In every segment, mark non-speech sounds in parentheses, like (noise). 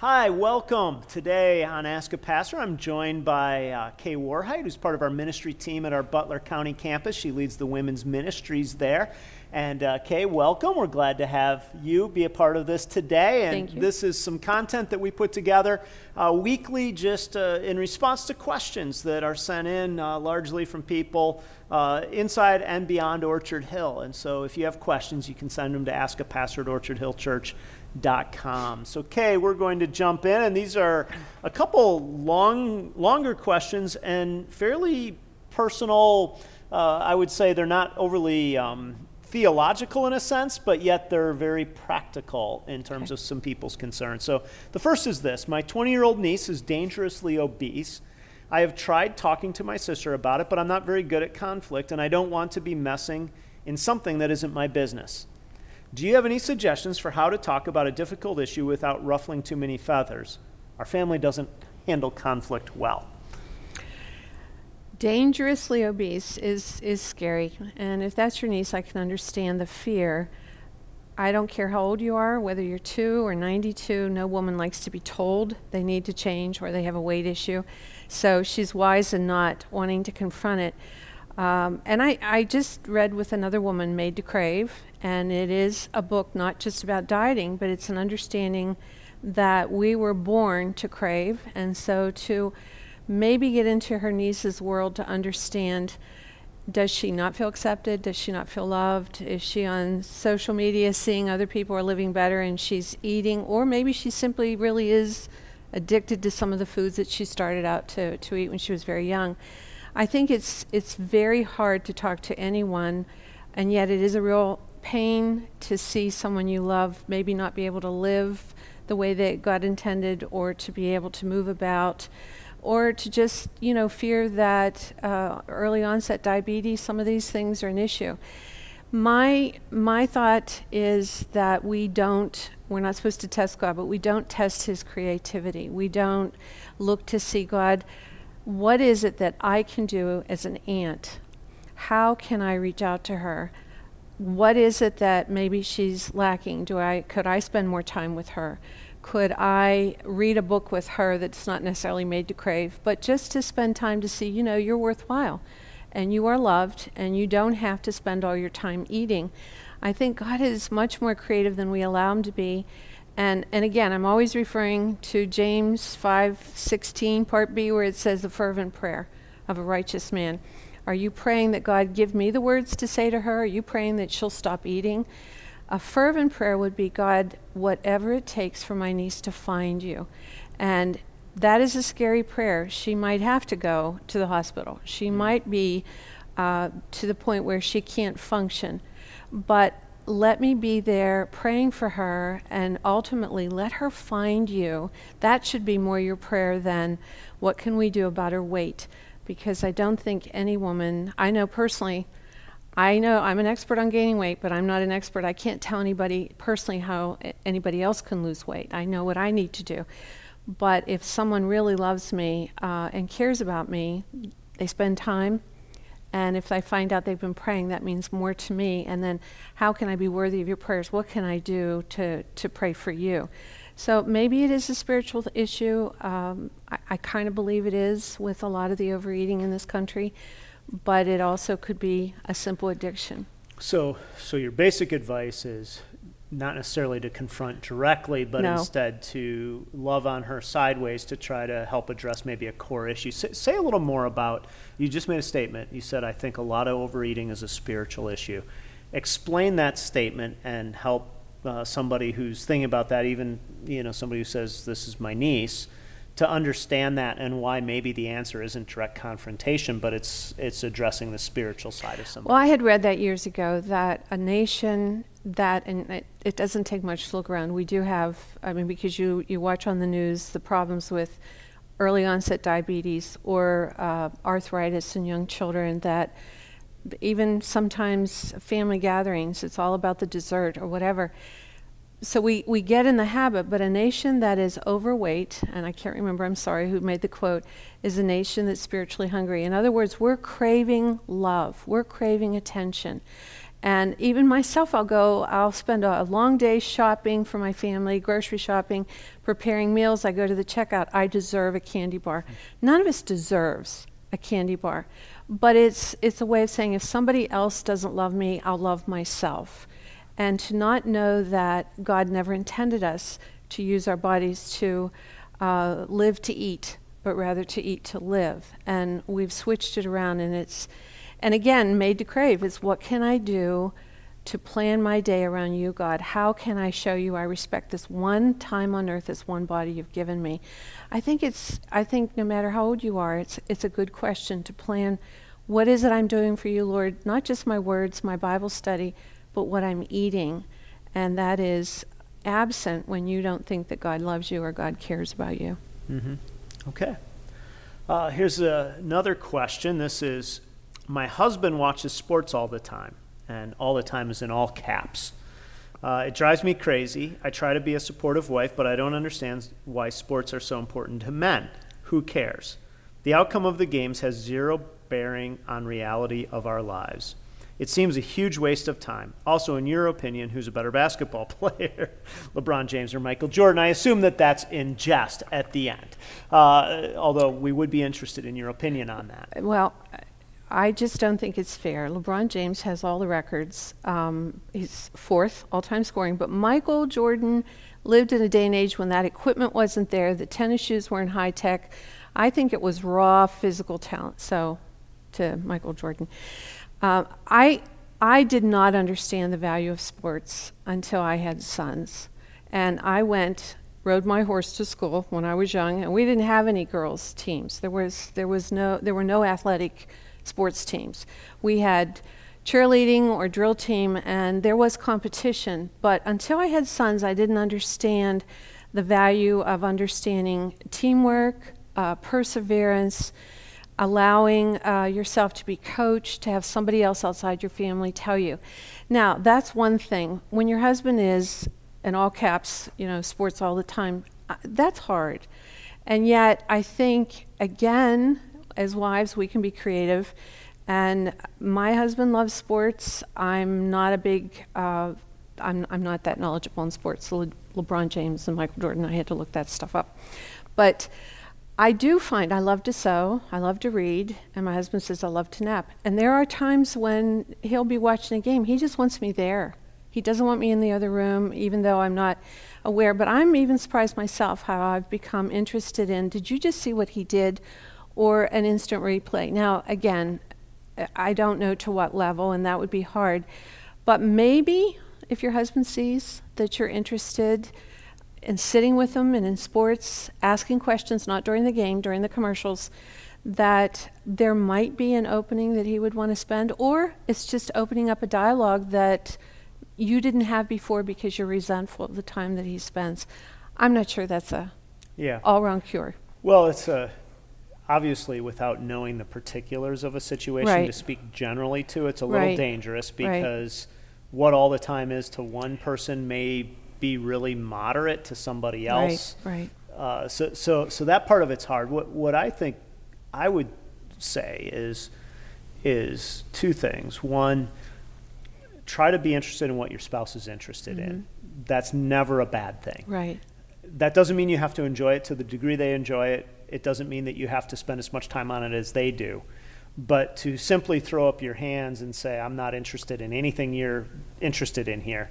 Hi, welcome. Today on Ask a Pastor, I'm joined by uh, Kay Warheit, who's part of our ministry team at our Butler County campus. She leads the women's ministries there. And uh, Kay, welcome. We're glad to have you be a part of this today. And Thank you. this is some content that we put together uh, weekly just uh, in response to questions that are sent in uh, largely from people uh, inside and beyond Orchard Hill. And so if you have questions, you can send them to ask a pastor at orchardhillchurch.com. So, Kay, we're going to jump in, and these are a couple long, longer questions and fairly personal. Uh, I would say they're not overly um, theological in a sense, but yet they're very practical in terms of some people's concerns. So the first is this My 20 year old niece is dangerously obese. I have tried talking to my sister about it, but I'm not very good at conflict, and I don't want to be messing in something that isn't my business. Do you have any suggestions for how to talk about a difficult issue without ruffling too many feathers? Our family doesn't handle conflict well. Dangerously obese is, is scary. And if that's your niece, I can understand the fear. I don't care how old you are, whether you're two or 92, no woman likes to be told they need to change or they have a weight issue. So she's wise in not wanting to confront it. Um, and I, I just read with another woman, Made to Crave, and it is a book not just about dieting, but it's an understanding that we were born to crave. And so to maybe get into her niece's world to understand does she not feel accepted? Does she not feel loved? Is she on social media seeing other people are living better and she's eating? Or maybe she simply really is addicted to some of the foods that she started out to, to eat when she was very young. I think it's, it's very hard to talk to anyone, and yet it is a real pain to see someone you love maybe not be able to live the way that God intended or to be able to move about or to just you know fear that uh, early onset diabetes some of these things are an issue. My my thought is that we don't we're not supposed to test god but we don't test his creativity. We don't look to see god what is it that i can do as an aunt how can i reach out to her what is it that maybe she's lacking do i could i spend more time with her could I read a book with her that's not necessarily made to crave, but just to spend time to see, you know, you're worthwhile and you are loved and you don't have to spend all your time eating. I think God is much more creative than we allow him to be. And and again, I'm always referring to James 5:16 part B where it says the fervent prayer of a righteous man. Are you praying that God give me the words to say to her? Are you praying that she'll stop eating? A fervent prayer would be God, whatever it takes for my niece to find you. And that is a scary prayer. She might have to go to the hospital. She mm. might be uh, to the point where she can't function. But let me be there praying for her and ultimately let her find you. That should be more your prayer than what can we do about her weight. Because I don't think any woman, I know personally, I know I'm an expert on gaining weight, but I'm not an expert. I can't tell anybody personally how anybody else can lose weight. I know what I need to do. But if someone really loves me uh, and cares about me, they spend time. And if I find out they've been praying, that means more to me. And then, how can I be worthy of your prayers? What can I do to, to pray for you? So maybe it is a spiritual issue. Um, I, I kind of believe it is with a lot of the overeating in this country but it also could be a simple addiction. So, so your basic advice is not necessarily to confront directly, but no. instead to love on her sideways to try to help address maybe a core issue. Say, say, a little more about. You just made a statement. You said, "I think a lot of overeating is a spiritual issue." Explain that statement and help uh, somebody who's thinking about that. Even you know somebody who says, "This is my niece." To understand that and why maybe the answer isn't direct confrontation, but it's it's addressing the spiritual side of something. Well, I had read that years ago that a nation that and it, it doesn't take much to look around. We do have, I mean, because you you watch on the news the problems with early onset diabetes or uh, arthritis in young children that even sometimes family gatherings, it's all about the dessert or whatever so we, we get in the habit, but a nation that is overweight, and I can't remember, I'm sorry, who made the quote, is a nation that's spiritually hungry. In other words, we're craving love, we're craving attention. And even myself, I'll go, I'll spend a, long day shopping for my family, grocery shopping, preparing meals. I go to the checkout. I deserve a candy bar. None of us deserves a candy bar. But it's, it's a way of saying if somebody else doesn't love me, I'll love myself. And to not know that God never intended us to use our bodies to uh, live to eat, but rather to eat to live. And we've switched it around, and it's, and again, made to crave is what can I do to plan my day around you, God? How can I show you I respect this one time on earth, this one body you've given me? I think it's, I think no matter how old you are, it's, it's a good question to plan what is it I'm doing for you, Lord? Not just my words, my Bible study, but what I'm eating. And that is absent when you don't think that God loves you or God cares about you. Mm-hmm. Okay. Uh, here's a, another question. This is My husband watches sports all the time, and all the time is in all caps. Uh, it drives me crazy. I try to be a supportive wife, but I don't understand why sports are so important to men. Who cares? The outcome of the games has zero bearing on reality of our lives. It seems a huge waste of time. Also, in your opinion, who's a better basketball (laughs) player, LeBron James or Michael Jordan? I assume that that's in jest at the end, uh, although we would be interested in your opinion on that. Well, I just don't think it's fair. LeBron James has all the records. Um, he's fourth all time scoring, but Michael Jordan lived in a day and age when that equipment wasn't there, the tennis shoes weren't high tech. I think it was raw physical talent. So, to Michael Jordan. Uh, I, I did not understand the value of sports until I had sons. And I went, rode my horse to school when I was young, and we didn't have any girls' teams. There, was, there, was no, there were no athletic sports teams. We had cheerleading or drill team, and there was competition. But until I had sons, I didn't understand the value of understanding teamwork, uh, perseverance, allowing uh, yourself to be coached, to have somebody else outside your family tell you. Now, that's one thing. When your husband is, in all caps, you know, sports all the time, uh, that's hard. And yet, I think, again, as wives, we can be creative. And my husband loves sports. I'm not a big, uh, I'm, I'm not that knowledgeable in sports. Le- LeBron James and Michael Jordan, I had to look that stuff up. But I do find I love to sew, I love to read, and my husband says I love to nap. And there are times when he'll be watching a game, he just wants me there. He doesn't want me in the other room, even though I'm not aware. But I'm even surprised myself how I've become interested in did you just see what he did? Or an instant replay. Now, again, I don't know to what level, and that would be hard. But maybe if your husband sees that you're interested, and sitting with them and in sports, asking questions, not during the game, during the commercials, that there might be an opening that he would want to spend, or it's just opening up a dialogue that you didn't have before because you're resentful of the time that he spends. I'm not sure that's a yeah. all-round cure. Well, it's a obviously without knowing the particulars of a situation right. to speak generally to it's a little right. dangerous because right. what all the time is to one person may be really moderate to somebody else. Right. right. Uh, so, so, so that part of it's hard. What, what I think I would say is, is two things. One, try to be interested in what your spouse is interested mm-hmm. in. That's never a bad thing. Right. That doesn't mean you have to enjoy it to the degree they enjoy it. It doesn't mean that you have to spend as much time on it as they do. But to simply throw up your hands and say, I'm not interested in anything you're interested in here,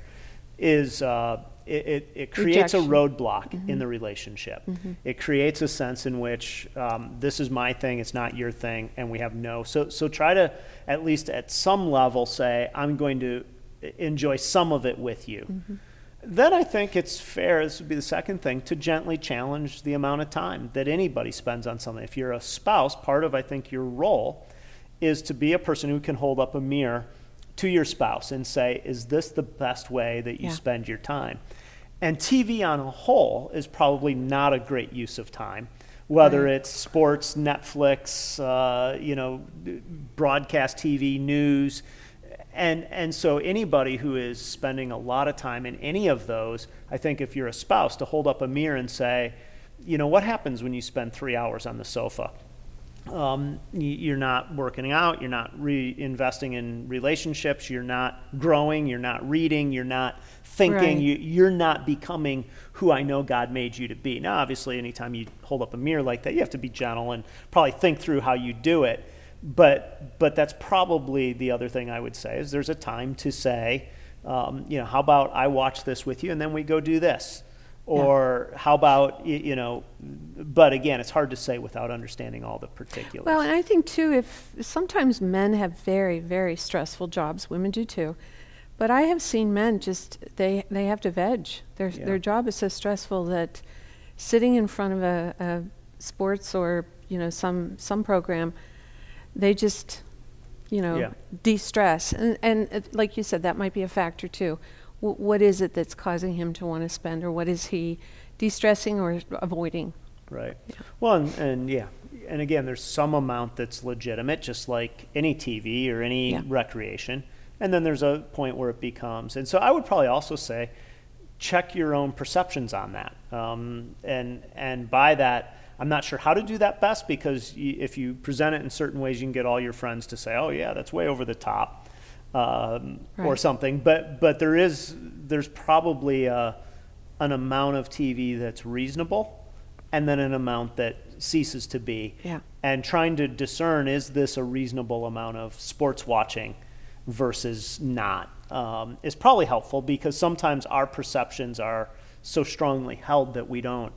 is uh, it, it, it creates Rejection. a roadblock mm-hmm. in the relationship. Mm-hmm. It creates a sense in which um, this is my thing, it's not your thing, and we have no. So, so try to at least at some level say, I'm going to enjoy some of it with you. Mm-hmm. Then I think it's fair, this would be the second thing, to gently challenge the amount of time that anybody spends on something. If you're a spouse, part of, I think, your role is to be a person who can hold up a mirror to your spouse and say, Is this the best way that you yeah. spend your time? And TV on a whole is probably not a great use of time, whether right. it's sports, Netflix, uh, you know, broadcast TV, news. And, and so anybody who is spending a lot of time in any of those, I think if you're a spouse, to hold up a mirror and say, you know, what happens when you spend three hours on the sofa? Um, you're not working out, you're not reinvesting in relationships, you're not growing, you're not reading, you're not thinking, Right. you, you're not becoming who I know God made you to be. Now, obviously, anytime you hold up a mirror like that, you have to be gentle and probably think through how you do it. But, but that's probably the other thing I would say is there's a time to say, um, you know, how about I watch this with you and then we go do this? Or how about, you know, but again, it's hard to say without understanding all the particulars. Well, and I think too, if sometimes men have very, very stressful jobs, women do too. But I have seen men just they they have to veg. Their Yeah. their job is so stressful that sitting in front of a, a sports or you know some some program, they just you know Yeah. de-stress. And and uh, like you said, that might be a factor too. W- what is it that's causing him to want to spend, or what is he de-stressing or avoiding? Right. Well, and, and yeah, and again, there's some amount that's legitimate, just like any TV or any Yeah. recreation. And then there's a point where it becomes. And so I would probably also say, check your own perceptions on that. Um, and and by that, I'm not sure how to do that best because if you present it in certain ways, you can get all your friends to say, "Oh yeah, that's way over the top," um, or something. But but there is there's probably a, an amount of TV that's reasonable, and then an amount that ceases to be. Yeah. And trying to discern is this a reasonable amount of sports watching versus not um, is probably helpful because sometimes our perceptions are so strongly held that we don't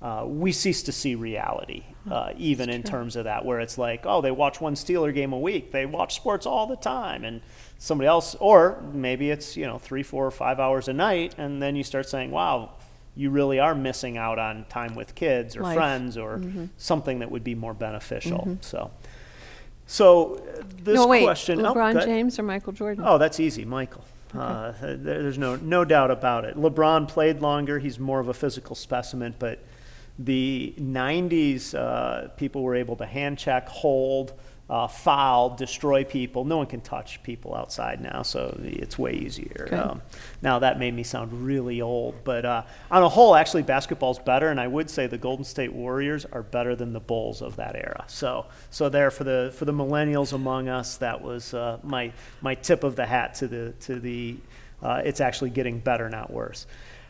uh, we cease to see reality uh, even in terms of that where it's like oh they watch one Steeler game a week they watch sports all the time and somebody else or maybe it's you know three four or five hours a night and then you start saying wow you really are missing out on time with kids or Life. friends or something that would be more beneficial so so uh, this no, wait, question oh, LeBron go ahead. James or Michael Jordan? Oh, that's easy, Michael. Uh, there, there's no no doubt about it. LeBron played longer. He's more of a physical specimen, but the '90s uh, people were able to hand check, hold, uh, foul, destroy people. No one can touch people outside now, so it's way easier. Good. Um, now that made me sound really old, but uh, on a whole, actually, basketball's better, and I would say the Golden State Warriors are better than the Bulls of that era. So, so there for the for the millennials among us, that was uh, my my tip of the hat to the to the. Uh, it's actually getting better, not worse.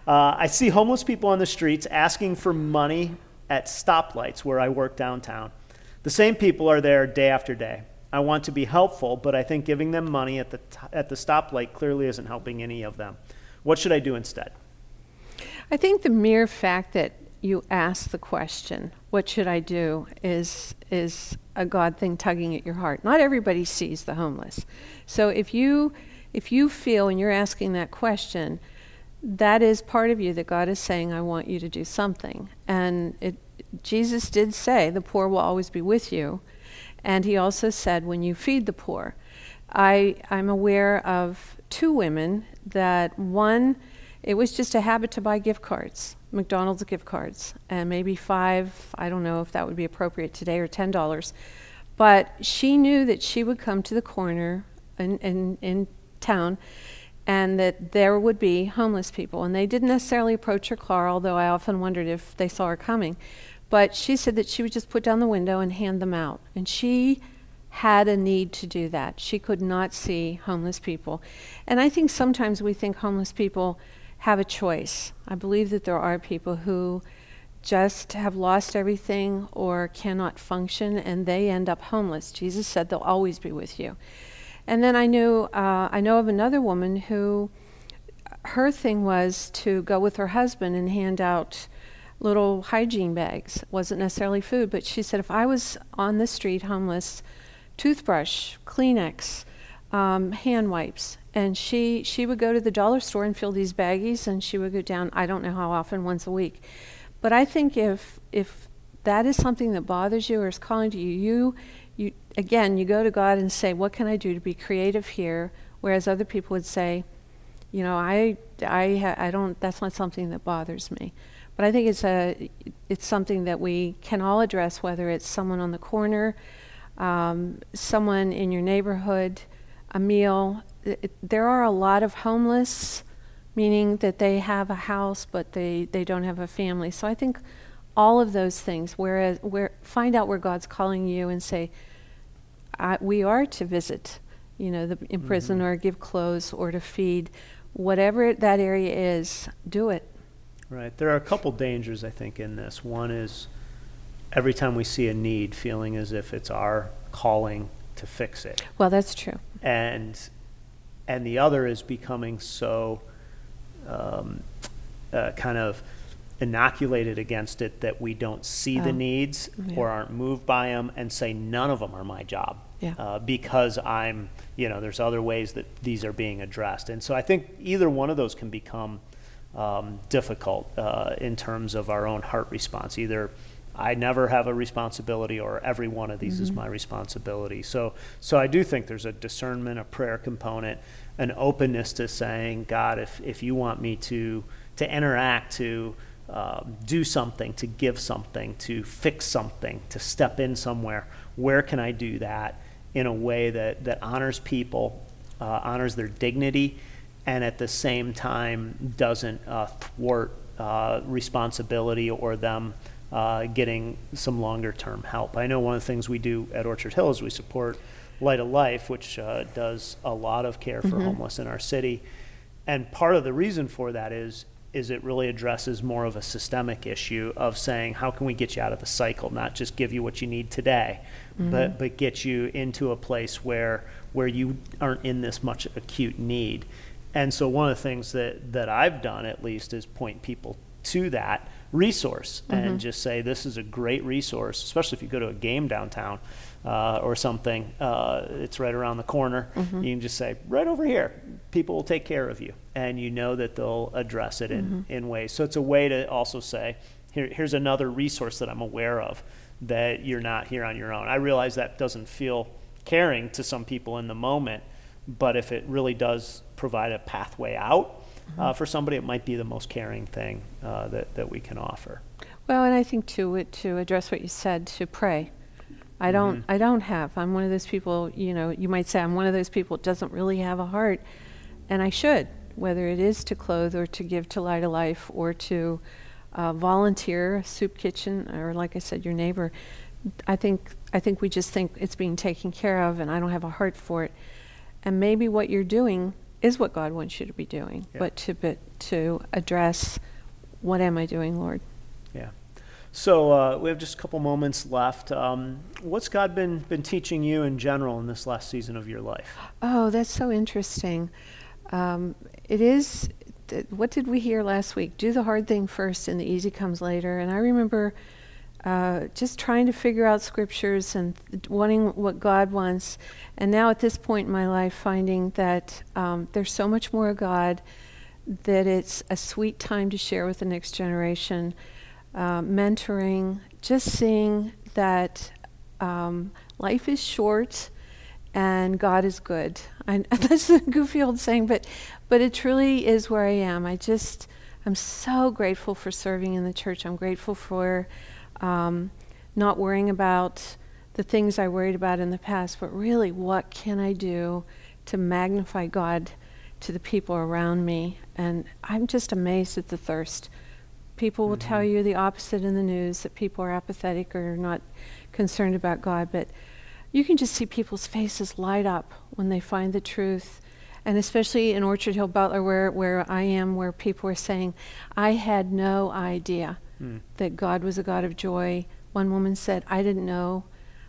Uh, I see homeless people on the streets asking for money at stoplights where I work downtown. The same people are there day after day. I want to be helpful, but I think giving them money at the, t- at the stoplight clearly isn't helping any of them. What should I do instead? I think the mere fact that you ask the question, "What should I do?" is is a God thing tugging at your heart. Not everybody sees the homeless, so if you if you feel and you're asking that question, that is part of you that God is saying, "I want you to do something." And it, Jesus did say, "The poor will always be with you," and He also said, "When you feed the poor." I I'm aware of two women that one it was just a habit to buy gift cards, McDonald's gift cards, and maybe five, I don't know if that would be appropriate today, or $10. But she knew that she would come to the corner in, in, in town and that there would be homeless people. And they didn't necessarily approach her car, although I often wondered if they saw her coming. But she said that she would just put down the window and hand them out. And she had a need to do that. She could not see homeless people. And I think sometimes we think homeless people have a choice. I believe that there are people who just have lost everything or cannot function and they end up homeless. Jesus said they'll always be with you. And then I knew uh, I know of another woman who her thing was to go with her husband and hand out little hygiene bags. Wasn't necessarily food, but she said if I was on the street homeless, toothbrush, Kleenex, um, hand wipes, and she she would go to the dollar store and fill these baggies, and she would go down. I don't know how often, once a week, but I think if if that is something that bothers you or is calling to you, you you again you go to God and say, what can I do to be creative here? Whereas other people would say, you know, I I I don't. That's not something that bothers me. But I think it's a it's something that we can all address, whether it's someone on the corner, um, someone in your neighborhood, a meal. There are a lot of homeless, meaning that they have a house but they, they don't have a family. So I think all of those things. Whereas, where find out where God's calling you and say, we are to visit, you know, the in prison mm-hmm. or give clothes or to feed, whatever that area is, do it. Right. There are a couple dangers I think in this. One is every time we see a need, feeling as if it's our calling to fix it. Well, that's true. And and the other is becoming so um, uh, kind of inoculated against it that we don't see oh. the needs yeah. or aren't moved by them and say none of them are my job yeah. uh, because I'm you know there's other ways that these are being addressed and so I think either one of those can become um, difficult uh, in terms of our own heart response either I never have a responsibility or every one of these mm-hmm. is my responsibility so so I do think there's a discernment a prayer component an openness to saying God if if you want me to to interact to um, do something, to give something, to fix something, to step in somewhere. Where can I do that in a way that, that honors people, uh, honors their dignity, and at the same time doesn't uh, thwart uh, responsibility or them uh, getting some longer term help? I know one of the things we do at Orchard Hill is we support Light of Life, which uh, does a lot of care for mm-hmm. homeless in our city. And part of the reason for that is is it really addresses more of a systemic issue of saying how can we get you out of the cycle not just give you what you need today mm-hmm. but but get you into a place where where you aren't in this much acute need and so one of the things that that I've done at least is point people to that resource mm-hmm. and just say this is a great resource especially if you go to a game downtown uh, or something, uh, it's right around the corner. Mm-hmm. You can just say, right over here, people will take care of you. And you know that they'll address it in, mm-hmm. in ways. So it's a way to also say, Here, here's another resource that I'm aware of that you're not here on your own. I realize that doesn't feel caring to some people in the moment, but if it really does provide a pathway out uh, mm-hmm. for somebody, it might be the most caring thing uh, that, that we can offer. Well, and I think to to address what you said, to pray I don't mm-hmm. I don't have. I'm one of those people, you know, you might say I'm one of those people that doesn't really have a heart and I should, whether it is to clothe or to give to Light of Life or to uh, volunteer a soup kitchen or like I said your neighbor. I think I think we just think it's being taken care of and I don't have a heart for it. And maybe what you're doing is what God wants you to be doing, yeah. but to but to address what am I doing, Lord? Yeah. So uh, we have just a couple moments left. Um, what's God been been teaching you in general in this last season of your life? Oh, that's so interesting. Um, it is. what did we hear last week? Do the hard thing first, and the easy comes later. And I remember uh, just trying to figure out scriptures and wanting what God wants. And now at this point in my life, finding that um, there's so much more of God that it's a sweet time to share with the next generation uh, mentoring, just seeing that um, life is short and God is good. I, (laughs) that's a goofy old saying, but but it truly is where I am. I just I'm so grateful for serving in the church. I'm grateful for um, not worrying about the things I worried about in the past, but really, what can I do to magnify God to the people around me? And I'm just amazed at the thirst People will mm-hmm. tell you the opposite in the news that people are apathetic or not concerned about God, but you can just see people's faces light up when they find the truth. And especially in Orchard Hill Butler, where, where I am, where people are saying, I had no idea mm. that God was a God of joy. One woman said, I didn't know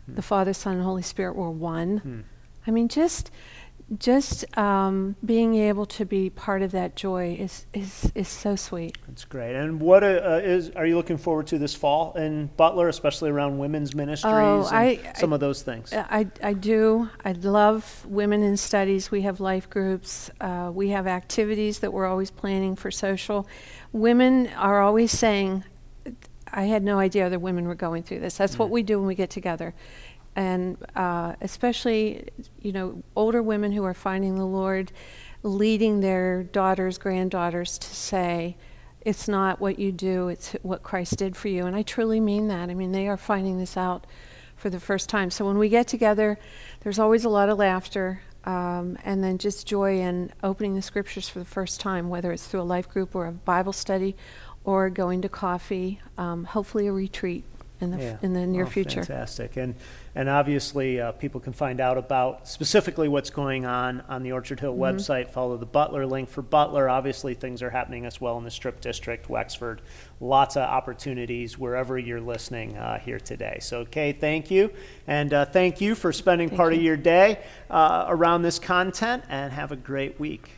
mm. the Father, Son, and Holy Spirit were one. Mm. I mean, just just um, being able to be part of that joy is, is, is so sweet. That's great. And what uh, is are you looking forward to this fall in Butler, especially around women's ministries oh, and I, some I, of those things? I, I do. I love women in studies. We have life groups. Uh, we have activities that we're always planning for social. Women are always saying, I had no idea other women were going through this. That's what we do when we get together and uh, especially you know older women who are finding the Lord, leading their daughters, granddaughters to say, "It's not what you do; it's what Christ did for you." And I truly mean that. I mean they are finding this out for the first time. So when we get together, there's always a lot of laughter. Um, and then just joy in opening the scriptures for the first time, whether it's through a life group or a Bible study or going to coffee, um, hopefully a retreat in the, Yeah. in the near Oh, future. Fantastic. And, and obviously, uh, people can find out about specifically what's going on on the Orchard Hill Mm-hmm. website. Follow the Butler link for Butler. Obviously, things are happening as well in the Strip District, Wexford. Lots of opportunities wherever you're listening uh, here today. So, Kay, thank you. And uh, thank you for spending part of your day uh, around this content, and have a great week.